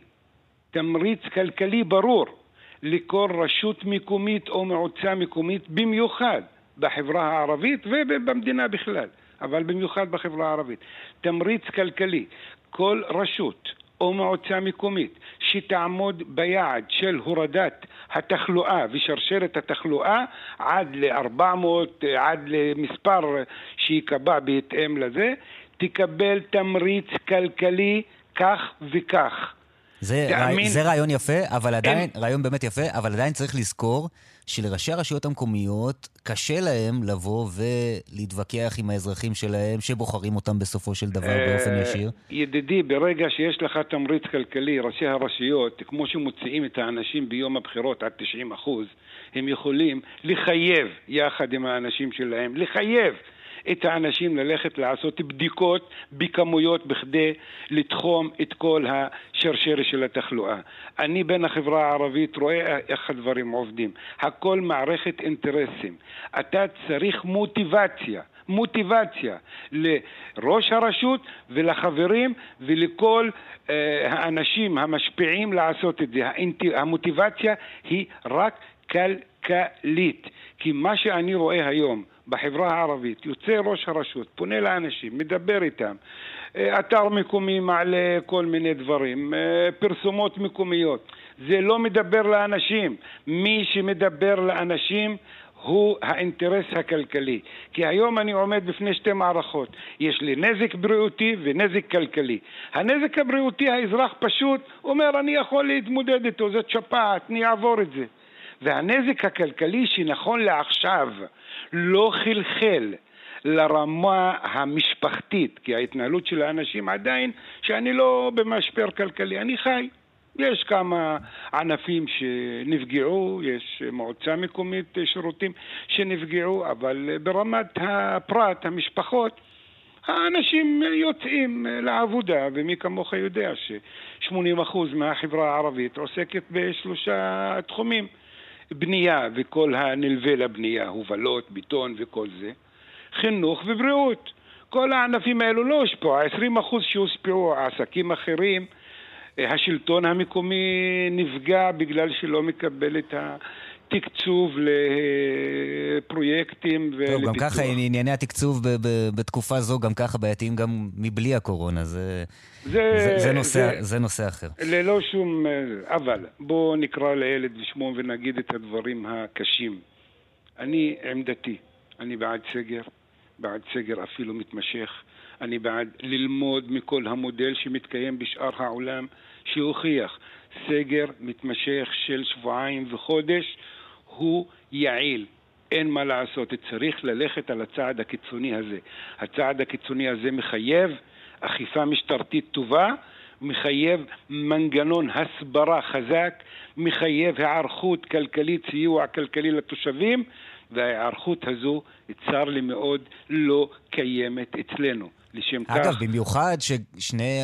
Speaker 5: תמריץ כלכלי ברור לכל רשות מקומית או מועצה מקומית, במיוחד בחברה הערבית ובמדינה בכלל, אבל במיוחד בחברה הערבית. תמריץ כלכלי. כל רשות או מועצה מקומית שתעמוד ביעד של הורדת התחלואה ושרשרת התחלואה עד ל-400, עד למספר שייקבע בהתאם לזה, תקבל תמריץ כלכלי כך וכך.
Speaker 2: זה, תאמין... זה רעיון יפה, אבל עדיין, אין... רעיון באמת יפה, אבל עדיין צריך לזכור שלראשי הרשויות המקומיות קשה להם לבוא ולהתווכח עם האזרחים שלהם, שבוחרים אותם בסופו של דבר באופן אה, ישיר.
Speaker 5: ידידי, ברגע שיש לך תמריץ כלכלי, ראשי הרשויות, כמו שמוציאים את האנשים ביום הבחירות עד 90 אחוז, הם יכולים לחייב יחד עם האנשים שלהם, לחייב. את האנשים ללכת לעשות בדיקות בכמויות בכדי לתחום את כל השרשרת של התחלואה. אני בין החברה הערבית רואה איך הדברים עובדים. הכל מערכת אינטרסים. אתה צריך מוטיבציה. מוטיבציה לראש הרשות ולחברים ולכל uh, האנשים המשפיעים לעשות את זה. המוטיבציה היא רק כלכלית. כי מה שאני רואה היום בחברה הערבית, יוצא ראש הרשות, פונה לאנשים, מדבר איתם, אה, אתר מקומי מעלה כל מיני דברים, אה, פרסומות מקומיות. זה לא מדבר לאנשים. מי שמדבר לאנשים הוא האינטרס הכלכלי. כי היום אני עומד בפני שתי מערכות. יש לי נזק בריאותי ונזק כלכלי. הנזק הבריאותי, האזרח פשוט אומר, אני יכול להתמודד איתו, זאת שפעת, אני אעבור את זה. והנזק הכלכלי שנכון לעכשיו לא חלחל לרמה המשפחתית, כי ההתנהלות של האנשים עדיין, שאני לא במשבר כלכלי, אני חי. יש כמה ענפים שנפגעו, יש מועצה מקומית שירותים שנפגעו, אבל ברמת הפרט, המשפחות, האנשים יוצאים לעבודה, ומי כמוך יודע ש-80% מהחברה הערבית עוסקת בשלושה תחומים. בנייה וכל הנלווה לבנייה, הובלות, ביטון וכל זה, חינוך ובריאות. כל הענפים האלו לא הושפעו, ה-20% שהושפעו, עסקים אחרים, השלטון המקומי נפגע בגלל שלא מקבל את ה... תקצוב לפרויקטים ולפיתוח. טוב,
Speaker 2: גם ככה ענייני התקצוב בתקופה זו גם ככה בעייתיים גם מבלי הקורונה, זה, זה, זה, זה, נושא, זה, זה נושא אחר.
Speaker 5: ללא שום... אבל בואו נקרא לילד בשמו ונגיד את הדברים הקשים. אני, עמדתי, אני בעד סגר, בעד סגר אפילו מתמשך. אני בעד ללמוד מכל המודל שמתקיים בשאר העולם, שהוכיח סגר מתמשך של שבועיים וחודש הוא יעיל. אין מה לעשות, צריך ללכת על הצעד הקיצוני הזה. הצעד הקיצוני הזה מחייב אכיפה משטרתית טובה, מחייב מנגנון הסברה חזק, מחייב היערכות כלכלית, סיוע כלכלי לתושבים, וההיערכות הזו, צר לי מאוד, לא קיימת אצלנו. לשם
Speaker 2: אגב,
Speaker 5: כך...
Speaker 2: אגב, במיוחד ששני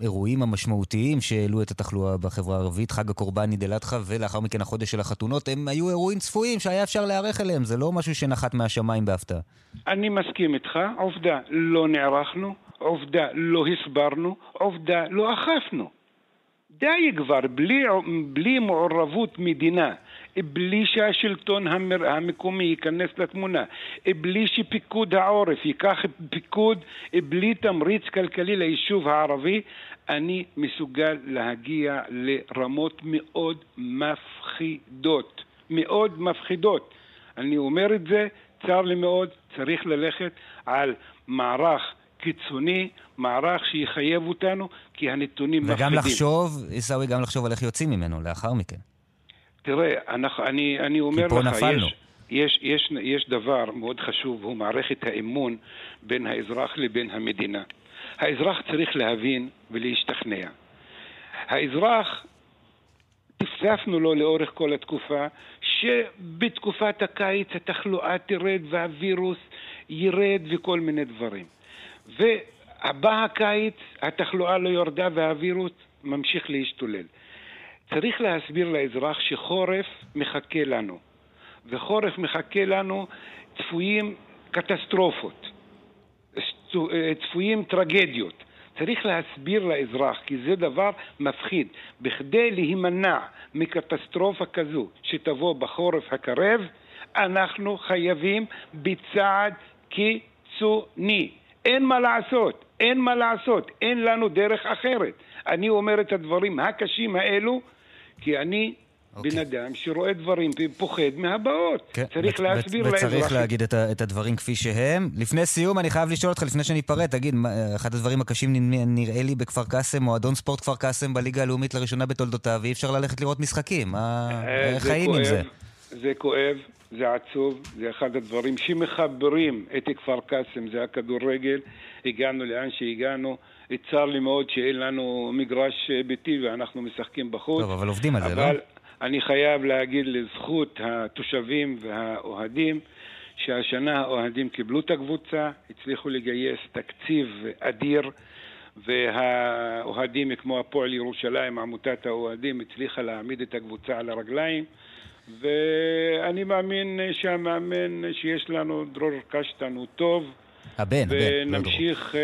Speaker 2: האירועים המשמעותיים שהעלו את התחלואה בחברה הערבית, חג הקורבן עיד אל-אדחא ולאחר מכן החודש של החתונות, הם היו אירועים צפויים שהיה אפשר להיערך אליהם, זה לא משהו שנחת מהשמיים בהפתעה.
Speaker 5: אני מסכים איתך, עובדה, לא נערכנו, עובדה, לא הסברנו, עובדה, לא אכפנו. די כבר, בלי, בלי מעורבות מדינה, בלי שהשלטון המר, המקומי ייכנס לתמונה, בלי שפיקוד העורף ייקח פיקוד, בלי תמריץ כלכלי ליישוב הערבי, אני מסוגל להגיע לרמות מאוד מפחידות, מאוד מפחידות. אני אומר את זה, צר לי מאוד, צריך ללכת על מערך קיצוני, מערך שיחייב אותנו, כי הנתונים
Speaker 2: וגם
Speaker 5: מפחידים.
Speaker 2: וגם לחשוב, עיסאווי, גם לחשוב על איך יוצאים ממנו לאחר מכן.
Speaker 5: תראה, אנחנו, אני, אני אומר לך,
Speaker 2: נפלנו.
Speaker 5: יש, יש, יש, יש דבר מאוד חשוב, הוא מערכת האמון בין האזרח לבין המדינה. האזרח צריך להבין ולהשתכנע. האזרח, טפטפנו לו לאורך כל התקופה, שבתקופת הקיץ התחלואה תרד והווירוס ירד וכל מיני דברים. ובא הקיץ, התחלואה לא יורדה והווירוס ממשיך להשתולל. צריך להסביר לאזרח שחורף מחכה לנו, וחורף מחכה לנו צפויים קטסטרופות, צפויים טרגדיות. צריך להסביר לאזרח, כי זה דבר מפחיד. בכדי להימנע מקטסטרופה כזו שתבוא בחורף הקרב, אנחנו חייבים בצעד קיצוני. אין מה לעשות, אין מה לעשות, אין לנו דרך אחרת. אני אומר את הדברים הקשים האלו כי אני okay. בן אוקיי. אדם שרואה דברים ופוחד מהבאות. Okay. כן, צריך להסביר לאזרחים.
Speaker 2: וצריך להגיד את, את הדברים כפי שהם. לפני סיום, אני חייב לשאול אותך, לפני שניפרד, תגיד, אחד הדברים הקשים נראה לי בכפר קאסם, מועדון ספורט כפר קאסם בליגה הלאומית לראשונה בתולדותיו, ואי אפשר ללכת לראות משחקים. מה... איך חיים עם זה?
Speaker 5: זה כואב, זה עצוב, זה אחד הדברים שמחברים את כפר קאסם, זה הכדורגל. הגענו לאן שהגענו. צר לי מאוד שאין לנו מגרש ביתי ואנחנו משחקים בחוץ.
Speaker 2: טוב, אבל עובדים על זה, לא?
Speaker 5: אבל אני חייב להגיד לזכות התושבים והאוהדים, שהשנה האוהדים קיבלו את הקבוצה, הצליחו לגייס תקציב אדיר. והאוהדים כמו הפועל ירושלים, עמותת האוהדים, הצליחה להעמיד את הקבוצה על הרגליים ואני מאמין שהמאמן שיש לנו, דרור קשטן, הוא טוב
Speaker 2: הבן, הבן.
Speaker 5: ונמשיך uh,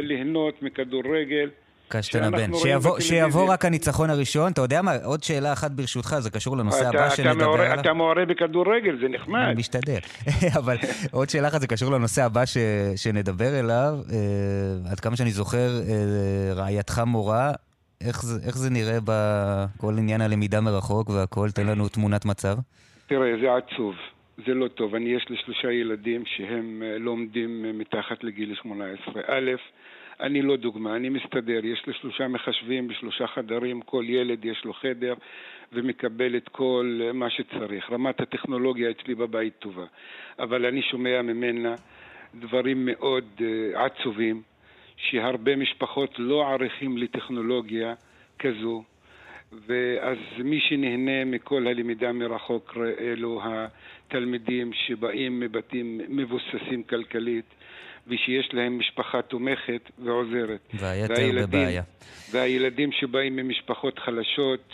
Speaker 5: ליהנות מכדורגל.
Speaker 2: קשטן הבן. שיבוא, שיבוא רק הניצחון הראשון. אתה יודע מה, עוד שאלה אחת ברשותך, זה קשור לנושא אתה, הבא אתה שנדבר
Speaker 5: עליו. אתה מעורה בכדורגל, זה נחמד.
Speaker 2: אני משתדל. אבל עוד שאלה אחת, זה קשור לנושא הבא ש, שנדבר אליו. Uh, עד כמה שאני זוכר, uh, רעייתך מורה, איך זה, איך זה נראה בכל עניין הלמידה מרחוק והכל? תן לנו תמונת מצב.
Speaker 5: תראה, זה עצוב. זה לא טוב. אני, יש לי שלושה ילדים שהם אה, לומדים אה, מתחת לגיל 18. א', אני לא דוגמה, אני מסתדר. יש לי שלושה מחשבים בשלושה חדרים, כל ילד יש לו חדר ומקבל את כל אה, מה שצריך. רמת הטכנולוגיה אצלי בבית טובה. אבל אני שומע ממנה דברים מאוד עצובים, שהרבה משפחות לא ערכים לטכנולוגיה כזו. ואז מי שנהנה מכל הלמידה מרחוק אלו התלמידים שבאים מבתים מבוססים כלכלית ושיש להם משפחה תומכת ועוזרת.
Speaker 2: והיתר והילדים, בבעיה.
Speaker 5: והילדים שבאים ממשפחות חלשות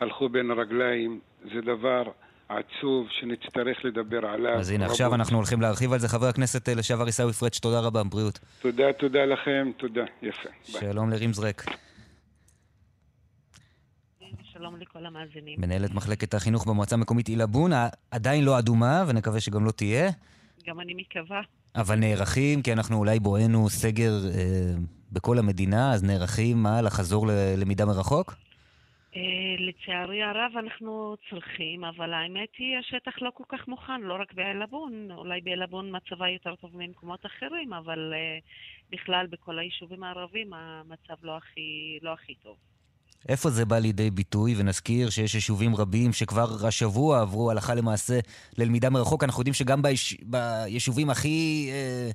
Speaker 5: הלכו בין הרגליים, זה דבר עצוב שנצטרך לדבר עליו.
Speaker 2: אז הנה, רבות. עכשיו אנחנו הולכים להרחיב על זה. חבר הכנסת אה, לשעבר עיסאווי פריג', תודה רבה, בריאות.
Speaker 5: תודה, תודה לכם, תודה, יפה.
Speaker 2: שלום לרימזרק.
Speaker 6: שלום לכל המאזינים.
Speaker 2: מנהלת מחלקת החינוך במועצה המקומית עילבון, עדיין לא אדומה, ונקווה שגם לא תהיה.
Speaker 6: גם אני מקווה.
Speaker 2: אבל נערכים, כי אנחנו אולי בואנו סגר אה, בכל המדינה, אז נערכים, מה, לחזור ללמידה מרחוק?
Speaker 6: אה, לצערי הרב אנחנו צריכים, אבל האמת היא השטח לא כל כך מוכן, לא רק בעילבון, אולי בעילבון מצבה יותר טוב ממקומות אחרים, אבל אה, בכלל בכל היישובים הערבים המצב לא הכי, לא הכי טוב.
Speaker 2: איפה זה בא לידי ביטוי? ונזכיר שיש יישובים רבים שכבר השבוע עברו הלכה למעשה ללמידה מרחוק. אנחנו יודעים שגם ביש... ביישובים הכי אה,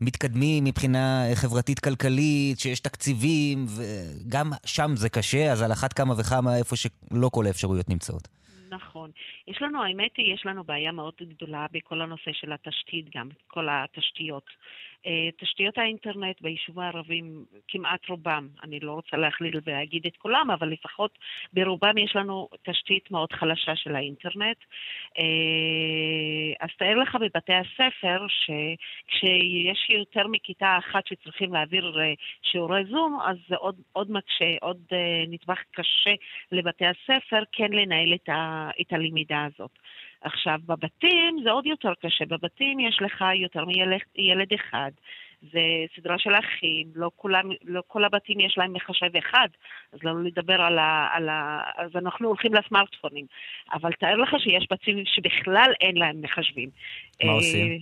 Speaker 2: מתקדמים מבחינה חברתית-כלכלית, שיש תקציבים, וגם שם זה קשה, אז על אחת כמה וכמה איפה שלא כל האפשרויות נמצאות.
Speaker 6: נכון. יש לנו, האמת היא, יש לנו בעיה מאוד גדולה בכל הנושא של התשתית גם, כל התשתיות. אה, תשתיות האינטרנט ביישובים הערבים, כמעט רובם, אני לא רוצה להכליל ולהגיד את כולם, אבל לפחות ברובם יש לנו תשתית מאוד חלשה של האינטרנט. אה, אז תאר לך בבתי הספר שכשיש יותר מכיתה אחת שצריכים להעביר אה, שיעורי זום, אז זה עוד, עוד מקשה, עוד נטווח קשה לבתי הספר כן לנהל את, ה, את הלמידה הזאת. עכשיו, בבתים זה עוד יותר קשה. בבתים יש לך יותר מילד אחד. זה סדרה של אחים, לא, כולם, לא כל הבתים יש להם מחשב אחד, אז לא לדבר על ה, על ה... אז אנחנו הולכים לסמארטפונים. אבל תאר לך שיש בתים שבכלל אין להם מחשבים.
Speaker 2: מה עושים? אה,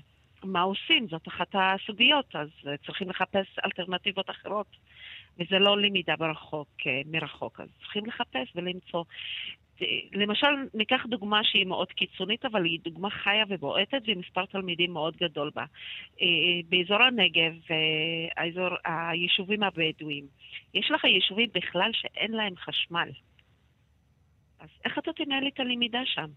Speaker 6: מה עושים? זאת אחת הסוגיות, אז צריכים לחפש אלטרנטיבות אחרות. וזה לא למידה ברחוק, אה, מרחוק, אז צריכים לחפש ולמצוא. למשל, ניקח דוגמה שהיא מאוד קיצונית, אבל היא דוגמה חיה ובועטת ומספר תלמידים מאוד גדול בה. אה, באזור הנגב, אה, האזור, היישובים הבדואיים, יש לך יישובים בכלל שאין להם חשמל. אז איך אתה תנהל את הלמידה שם?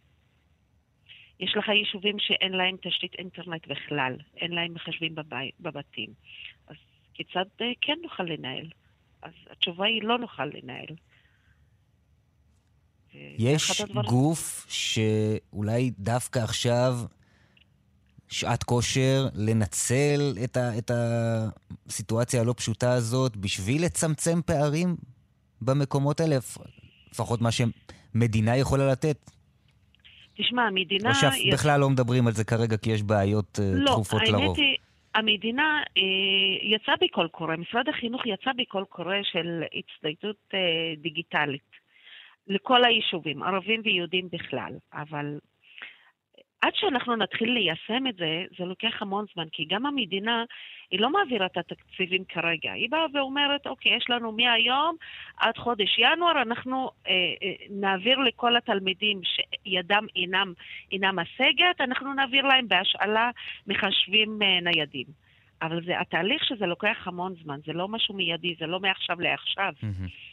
Speaker 6: יש לך יישובים שאין להם תשתית אינטרנט בכלל, אין להם מחשבים בבי, בבתים. אז כיצד אה, כן נוכל לנהל? אז התשובה היא לא נוכל לנהל.
Speaker 2: יש גוף שאולי דווקא עכשיו שעת כושר לנצל את, ה, את הסיטואציה הלא פשוטה הזאת בשביל לצמצם פערים במקומות האלה, לפחות מה שמדינה יכולה לתת?
Speaker 6: תשמע, המדינה... או
Speaker 2: שבכלל יש... לא מדברים על זה כרגע כי יש בעיות אה, לא, דחופות לרוב. לא, האמת היא...
Speaker 6: המדינה אה, יצאה בקול קורא, משרד החינוך יצא בקול קורא של הצטיידות אה, דיגיטלית. לכל היישובים, ערבים ויהודים בכלל, אבל עד שאנחנו נתחיל ליישם את זה, זה לוקח המון זמן, כי גם המדינה, היא לא מעבירה את התקציבים כרגע. היא באה ואומרת, אוקיי, יש לנו מהיום עד חודש ינואר, אנחנו אה, אה, נעביר לכל התלמידים שידם אינם, אינם משגת, אנחנו נעביר להם בהשאלה מחשבים אה, ניידים. אבל זה התהליך שזה לוקח המון זמן, זה לא משהו מיידי, זה לא מעכשיו לעכשיו. Mm-hmm.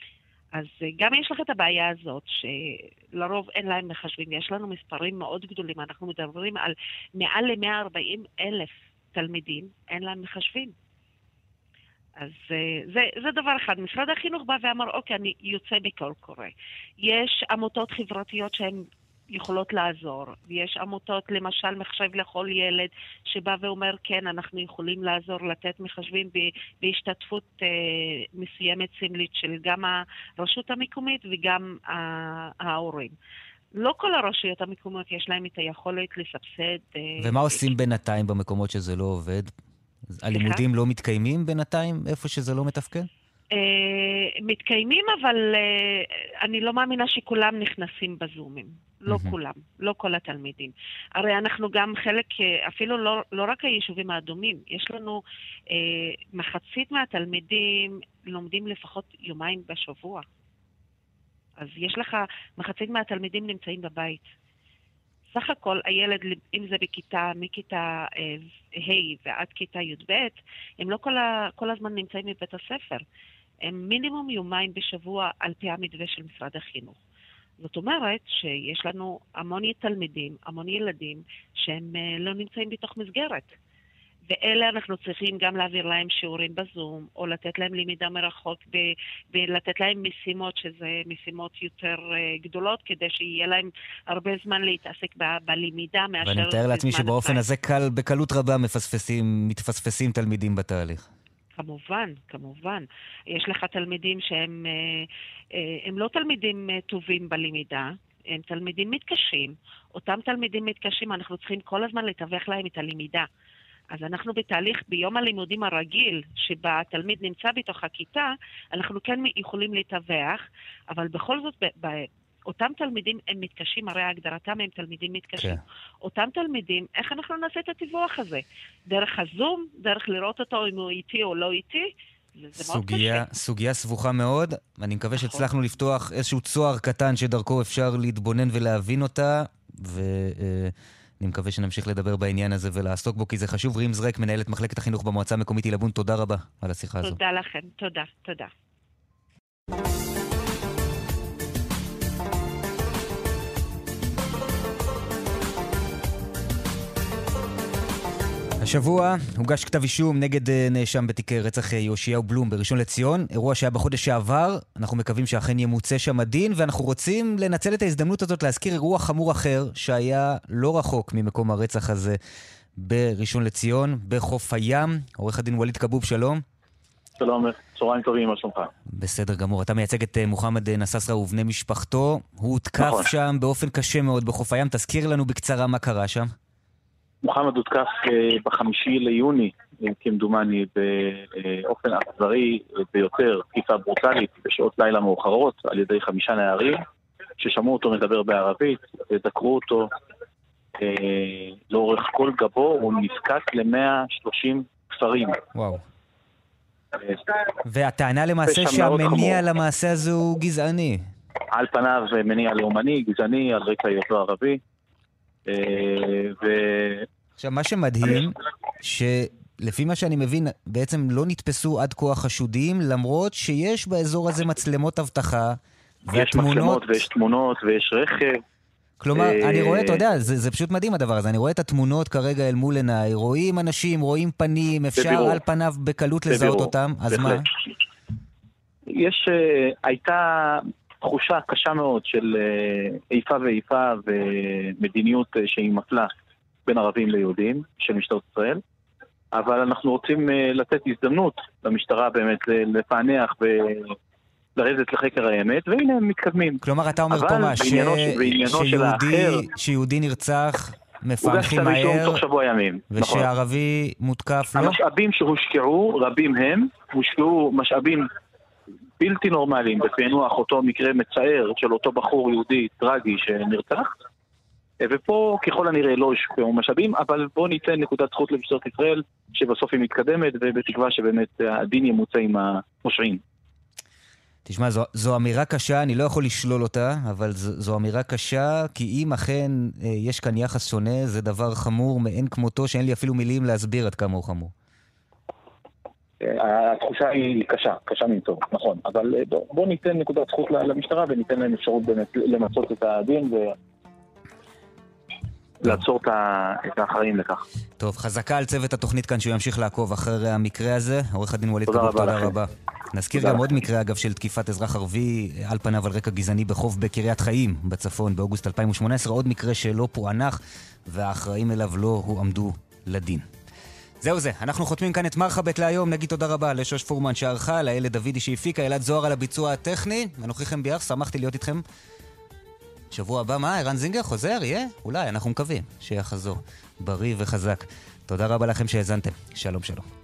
Speaker 6: אז אה, גם יש לך את הבעיה הזאת, שלרוב אין להם מחשבים. יש לנו מספרים מאוד גדולים, אנחנו מדברים על מעל ל-140 אלף תלמידים, אין להם מחשבים. אז אה, זה, זה דבר אחד. משרד החינוך בא ואמר, אוקיי, אני יוצא בקול קורא. יש עמותות חברתיות שהן יכולות לעזור. ויש עמותות, למשל מחשב לכל ילד, שבא ואומר, כן, אנחנו יכולים לעזור, לתת מחשבים בהשתתפות אה, מסוימת סמלית של גם הרשות המקומית וגם ההורים. לא כל הרשויות המקומיות יש להן את היכולת לסבסד. אה,
Speaker 2: ומה עושים בינתיים במקומות שזה לא עובד? הלימודים לא מתקיימים בינתיים איפה שזה לא מתפקד?
Speaker 6: Uh, מתקיימים, אבל uh, אני לא מאמינה שכולם נכנסים בזומים. לא mm-hmm. כולם, לא כל התלמידים. הרי אנחנו גם חלק, uh, אפילו לא, לא רק היישובים האדומים, יש לנו uh, מחצית מהתלמידים לומדים לפחות יומיים בשבוע. אז יש לך, מחצית מהתלמידים נמצאים בבית. סך הכל הילד, אם זה בכיתה, מכיתה ה' ועד כיתה י"ב, הם לא כל, ה, כל הזמן נמצאים בבית הספר. הם מינימום יומיים בשבוע על פי המתווה של משרד החינוך. זאת אומרת שיש לנו המון תלמידים, המון ילדים שהם אה, לא נמצאים בתוך מסגרת. ואלה אנחנו צריכים גם להעביר להם שיעורים בזום, או לתת להם למידה מרחוק ב- ולתת להם משימות, שזה משימות יותר uh, גדולות, כדי שיהיה להם הרבה זמן להתעסק ב- בלמידה מאשר...
Speaker 2: ואני מתאר לעצמי שבאופן הזה קל, בקלות רבה מפספסים, מתפספסים תלמידים בתהליך.
Speaker 6: כמובן, כמובן. יש לך תלמידים שהם אה, אה, הם לא תלמידים אה, טובים בלמידה, הם תלמידים מתקשים. אותם תלמידים מתקשים, אנחנו צריכים כל הזמן לתווך להם את הלמידה. אז אנחנו בתהליך, ביום הלימודים הרגיל, שבה התלמיד נמצא בתוך הכיתה, אנחנו כן יכולים לתווך, אבל בכל זאת, אותם תלמידים הם מתקשים, הרי הגדרתם הם תלמידים מתקשים. כן. אותם תלמידים, איך אנחנו נעשה את הטיווח הזה? דרך הזום? דרך לראות אותו אם הוא איתי או לא איתי?
Speaker 2: סוגיה, סוגיה סבוכה מאוד. אני מקווה נכון. שהצלחנו לפתוח איזשהו צוהר קטן שדרכו אפשר להתבונן ולהבין אותה, ואני מקווה שנמשיך לדבר בעניין הזה ולעסוק בו, כי זה חשוב. רים זרק, מנהלת מחלקת החינוך במועצה המקומית עילבון, תודה רבה על השיחה
Speaker 6: תודה הזו. תודה לכם, תודה, תודה.
Speaker 2: השבוע הוגש כתב אישום נגד אה, נאשם בתיקי רצח אה, יאשיהו בלום בראשון לציון, אירוע שהיה בחודש שעבר, אנחנו מקווים שאכן ימוצא שם הדין, ואנחנו רוצים לנצל את ההזדמנות הזאת להזכיר אירוע חמור אחר, שהיה לא רחוק ממקום הרצח הזה בראשון לציון, בחוף הים. עורך הדין ווליד כבוב, שלום.
Speaker 3: שלום, צהריים טובים, מה שלומך?
Speaker 2: בסדר גמור. אתה מייצג את אה, מוחמד נססרה ובני משפחתו. הוא הותקף
Speaker 3: נכון.
Speaker 2: שם באופן קשה מאוד בחוף הים. תזכיר לנו בקצרה מה קרה שם.
Speaker 3: מוחמד הותקף אה, בחמישי ליוני, אה, כמדומני, באופן אכזרי ביותר, תקיפה ברוטלית, בשעות לילה מאוחרות, על ידי חמישה נערים, ששמעו אותו מדבר בערבית, ודקרו אותו אה, לאורך כל גבו, הוא נזקק ל-130 כפרים.
Speaker 2: וואו.
Speaker 3: אה,
Speaker 2: והטענה למעשה שהמניע. למעשה הזה הוא גזעני.
Speaker 3: על פניו אה, מניע לאומני, גזעני, על רקע היותו ערבי. אה, ו...
Speaker 2: עכשיו, מה שמדהים, שלפי מה שאני מבין, בעצם לא נתפסו עד כה החשודים, למרות שיש באזור הזה מצלמות אבטחה,
Speaker 3: יש מצלמות ויש תמונות ויש רכב.
Speaker 2: כלומר,
Speaker 3: אה,
Speaker 2: אני רואה, אתה יודע, זה, זה פשוט מדהים הדבר הזה, אני רואה את התמונות כרגע אל מול עיניי, רואים אנשים, רואים פנים, אפשר
Speaker 3: בבירור.
Speaker 2: על פניו בקלות לזהות
Speaker 3: בבירור,
Speaker 2: אותם, אז מה?
Speaker 3: בהחלט. יש, אה, הייתה תחושה קשה מאוד של אה, איפה ואיפה ומדיניות אה, שהיא מפלה בין ערבים ליהודים של משטרת ישראל, אבל אנחנו רוצים אה, לתת הזדמנות למשטרה באמת לפענח ולרדת לחקר האמת, והנה הם מתקדמים.
Speaker 2: כלומר, אתה אומר פה מה, ש...
Speaker 3: בעניינו של
Speaker 2: שיהודי,
Speaker 3: האחר-
Speaker 2: שיהודי נרצח, מפענחים מהר,
Speaker 3: תוך שבוע ימים. נכון.
Speaker 2: ושערבי מותקף לא?
Speaker 3: המשאבים שהושקעו, רבים הם, הושקעו משאבים בלתי נורמליים בפענוח אותו מקרה מצער של אותו בחור יהודי טרגי שנרצח. ופה ככל הנראה לא הושקעו משאבים, אבל בואו ניתן נקודת זכות למשטרת ישראל, שבסוף היא מתקדמת, ובתקווה שבאמת הדין ימוצה עם הפושעים.
Speaker 2: תשמע, זו, זו אמירה קשה, אני לא יכול לשלול אותה, אבל זו, זו אמירה קשה, כי אם אכן אה, יש כאן יחס שונה, זה דבר חמור מאין כמותו, שאין לי אפילו מילים להסביר עד כמה הוא חמור.
Speaker 3: התחושה היא קשה, קשה מנשוא, נכון, אבל אה, בואו בוא ניתן נקודת זכות למשטרה וניתן להם אפשרות באמת למצות את הדין ולעצור את ה- את האחראים לכך.
Speaker 2: טוב, חזקה על צוות התוכנית כאן שהוא ימשיך לעקוב אחרי המקרה הזה. עורך הדין ווליד כבוב, תודה
Speaker 3: לכם.
Speaker 2: רבה. נזכיר גם
Speaker 3: לכם.
Speaker 2: עוד מקרה, אגב, של תקיפת אזרח ערבי אה, על פניו על רקע גזעני בחוף בקריית חיים בצפון באוגוסט 2018. עוד מקרה שלא פוענח, והאחראים אליו לא הועמדו לדין. זהו זה, אנחנו חותמים כאן את מרחבת להיום. נגיד תודה רבה לשוש פורמן שערכה, לאלה דוידי שהפיקה, אלעד זוהר על הביצוע הטכני. אנוכי חן ביאר, שמחתי להיות איתכם. שבוע הבא, מה, ערן זינגר חוזר? יהיה? אולי, אנחנו מקווים שיחזור. בריא וחזק. תודה רבה לכם שהאזנתם. שלום שלום.